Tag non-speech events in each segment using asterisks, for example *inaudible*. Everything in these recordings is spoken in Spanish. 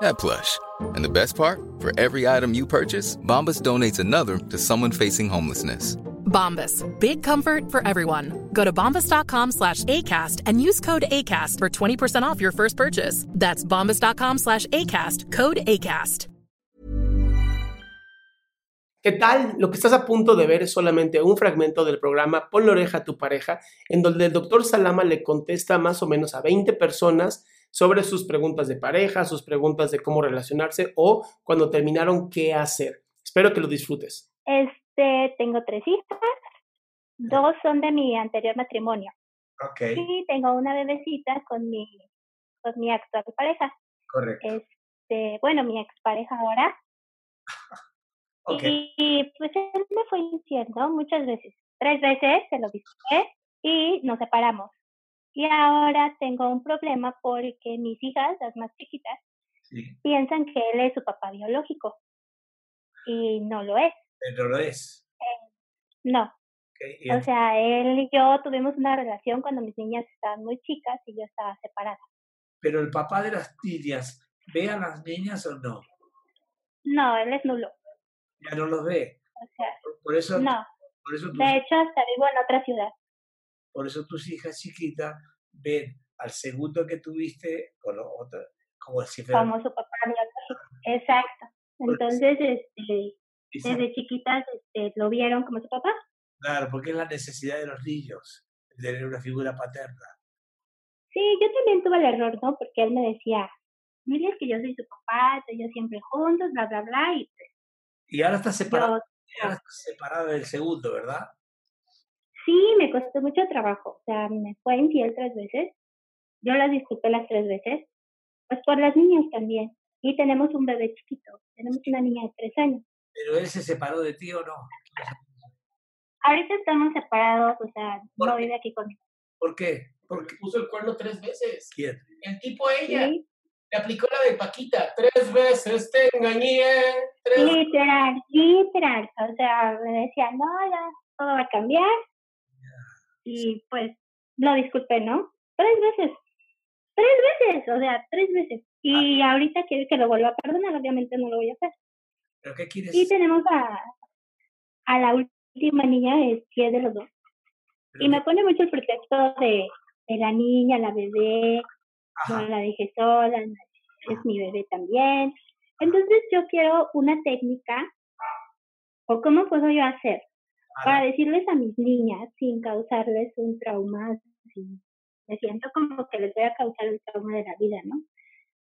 that plush. And the best part? For every item you purchase, Bombas donates another to someone facing homelessness. Bombas. Big comfort for everyone. Go to bombas.com slash ACAST and use code ACAST for 20% off your first purchase. That's bombas.com slash ACAST. Code ACAST. ¿Qué tal? Lo que estás a punto de ver es solamente un fragmento del programa Pon la oreja a tu pareja, en donde el doctor Salama le contesta más o menos a 20 personas sobre sus preguntas de pareja, sus preguntas de cómo relacionarse o cuando terminaron qué hacer. Espero que lo disfrutes. Este, tengo tres hijas, dos son de mi anterior matrimonio. Ok, Y tengo una bebecita con mi, con mi actual pareja. correcto. Este, bueno, mi expareja ahora. *laughs* Y pues él me fue infiel, ¿no? Muchas veces. Tres veces se lo dije y nos separamos. Y ahora tengo un problema porque mis hijas, las más chiquitas, sí, piensan que él es su papá biológico. Y no lo es. pero lo es. No. Ok, y O sea, él y yo tuvimos una relación cuando mis niñas estaban muy chicas y yo estaba separada. pero el papá de las niñas, ¿ve a las niñas o no? No, él es nulo. Ya no los ve. O sea, Por- eso, no. por eso, tus, De hecho, hasta vivo en otra ciudad. Por eso tus hijas chiquitas ven al segundo que tuviste con lo otro, como si fuera como su papá biológico. Exacto. Entonces, este, desde chiquitas este, lo vieron como su papá. Claro, porque es la necesidad de los niños, de tener una figura paterna. Sí, yo también tuve el error, ¿no? Porque él me decía, mire, es que yo soy su papá, yo siempre juntos, bla, bla, bla, y pues, Y ahora estás separado, yo, ahora estás separado del segundo, ¿verdad? Sí, me costó mucho trabajo. O sea, me fue infiel tres veces. Yo las disculpé las tres veces. Pues por las niñas también. Y tenemos un bebé chiquito. Tenemos una niña de tres años. Pero él se separó de ti o no. Ahorita estamos separados, o sea, ¿Por no vive aquí conmigo. ¿Por qué? Porque Puso el cuerno tres veces. ¿quién? El tipo a ella ¿sí? le aplicó la de Paquita. Tres veces te engañé. Tres Literal, literal. O sea, me decía, no, ya todo va a cambiar. Y pues lo disculpé, ¿no? Tres veces. Tres veces, o sea, tres veces. Y ahorita quiere que lo vuelva a perdonar, obviamente no lo voy a hacer. ¿Pero qué quieres? Y tenemos a, a la última niña, es que de los dos. Pero Y me pone mucho el pretexto de, de la niña, la bebé, no la dejé sola, es mi bebé también. Entonces yo quiero una técnica, o cómo puedo yo hacer para decirles a mis niñas sin causarles un trauma, sin- me siento como que les voy a causar el trauma de la vida, ¿no?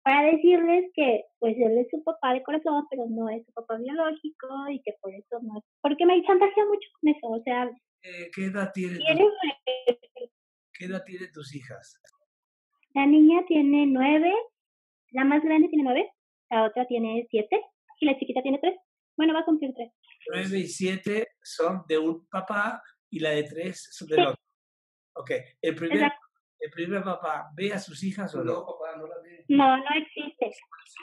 Para decirles que pues él es su papá de corazón, pero no es su papá biológico y que por eso no es, porque me chantajea mucho con eso, o sea, eh, ¿qué, edad tiene tu- quiere ¿Qué edad tienen tus hijas? La niña tiene nueve, la más grande tiene nueve, la otra tiene siete y la chiquita tiene tres. Bueno, va a cumplir tres. Nueve y siete son de un papá y la de tres son del otro. Ok, el primer, el primer papá ve a sus hijas o no? papá, no la ve. No, no existe.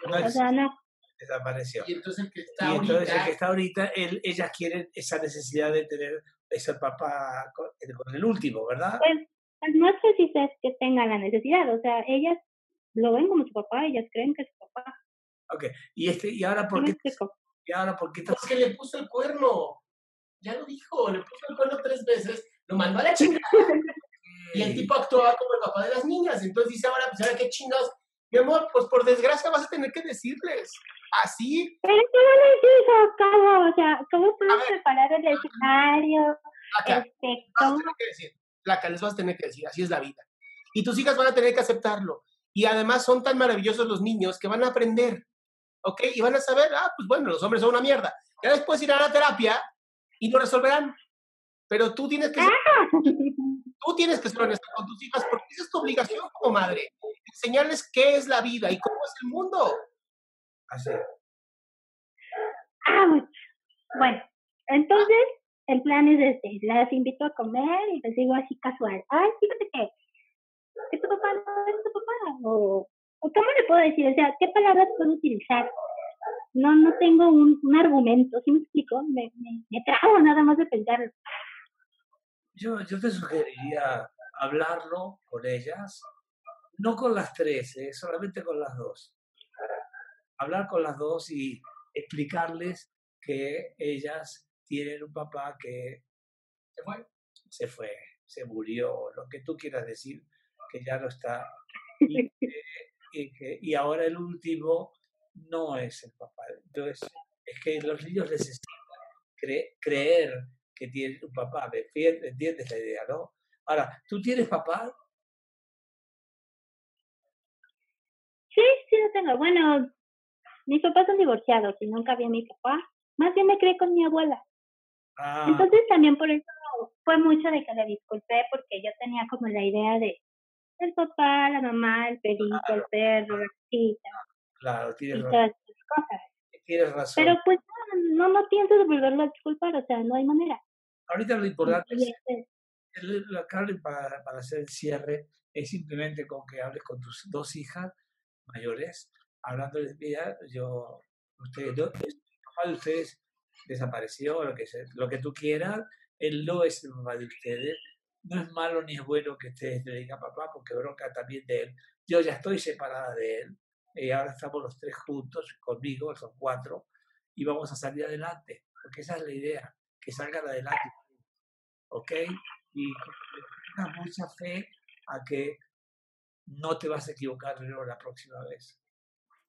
No O sea, no. desapareció. Y entonces el que Y está el ahorita. que está ahorita, él, ellas quieren esa necesidad de tener ese papá con, con el último, ¿verdad? Pues, pues no sé si es que tengan la necesidad. O sea, ellas lo ven como su papá, ellas creen que es su papá. Ok, y este, y ahora ¿Sí por qué, ahora por qué estás Es que le puso el cuerno. Ya lo dijo, le puso el cuerno tres veces, lo mandó a la chingada. *laughs* Y el tipo actuaba como el papá de las niñas. Entonces dice ahora, pues ahora qué chingados. Mi amor, pues por desgracia vas a tener que decirles. Así, Pero ¿cómo les digo? ¿Cómo? O sea, ¿cómo ver. preparar el escenario? acá, Este, vas a ¿cómo? tener que decir. Placa, les vas a tener que decir, así es la vida. Y tus hijas van a tener que aceptarlo. Y además son tan maravillosos los niños que van a aprender. ¿Ok? Y van a saber, ah, pues bueno, los hombres son una mierda. Ya después irán a la terapia y lo resolverán. Pero tú tienes que ser, Ah. tú tienes que ser honesta con tus hijas porque esa es tu obligación como madre. Enseñarles qué es la vida y cómo es el mundo. Así. Bueno, entonces el plan es este, las invito a comer y les digo así casual, ay, fíjate que, que tu papá no es tu papá, o ¿cómo le puedo decir? O sea, ¿qué palabras puedo utilizar? No, no tengo un, un argumento, ¿sí me explico? Me, me, me trago nada más de pensarlo. Yo, yo te sugeriría hablarlo con ellas, no con las tres, ¿eh? solamente con las dos. Hablar con las dos y explicarles que ellas tienen un papá que se fue, se fue, se murió, lo que tú quieras decir, que ya no está. Y, *laughs* y que- y ahora el último no es el papá. Entonces, es que los niños necesitan cre- creer que tienen un papá. ¿Me entiendes, ¿Me entiendes la idea, no? Ahora, ¿tú tienes papá? Sí, sí lo tengo. Bueno, mis papás son divorciados y nunca vi a mi papá. Más bien me crié con mi abuela. Ah, Entonces también por eso fue mucho de que le disculpé porque yo tenía como la idea de el papá, la mamá, el perrito, el perro, la gatita claro, y tienes, ra- todas esas cosas. tienes razón. Pero pues no, no, no pienso volverlo a disculpar, o sea, no hay manera. Ahorita lo importante Y es este, el- la Carmen, para, para hacer el cierre, es simplemente con que hables con tus dos hijas mayores, hablándoles, mira, yo, ustedes, el papá de ustedes desapareció, lo que, sea, lo que tú quieras, él no es el papá de ustedes, no es malo ni es bueno que ustedes le digan papá, porque bronca también de él. Yo ya estoy separada de él, y ahora estamos los tres juntos conmigo, son cuatro, y vamos a salir adelante, porque esa es la idea, que salgan adelante. ¿ok? Y tengas mucha fe a que no te vas a equivocar la próxima vez.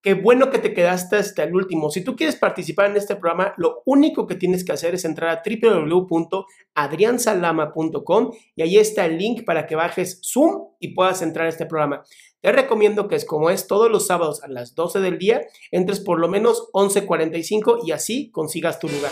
Qué bueno que te quedaste hasta el último. Si tú quieres participar en este programa, lo único que tienes que hacer es entrar a www.adriansalama.com y ahí está el link para que bajes Zoom y puedas entrar a este programa. Te recomiendo que es como es todos los sábados a las 12 del día, entres por lo menos 11.45 y así consigas tu lugar.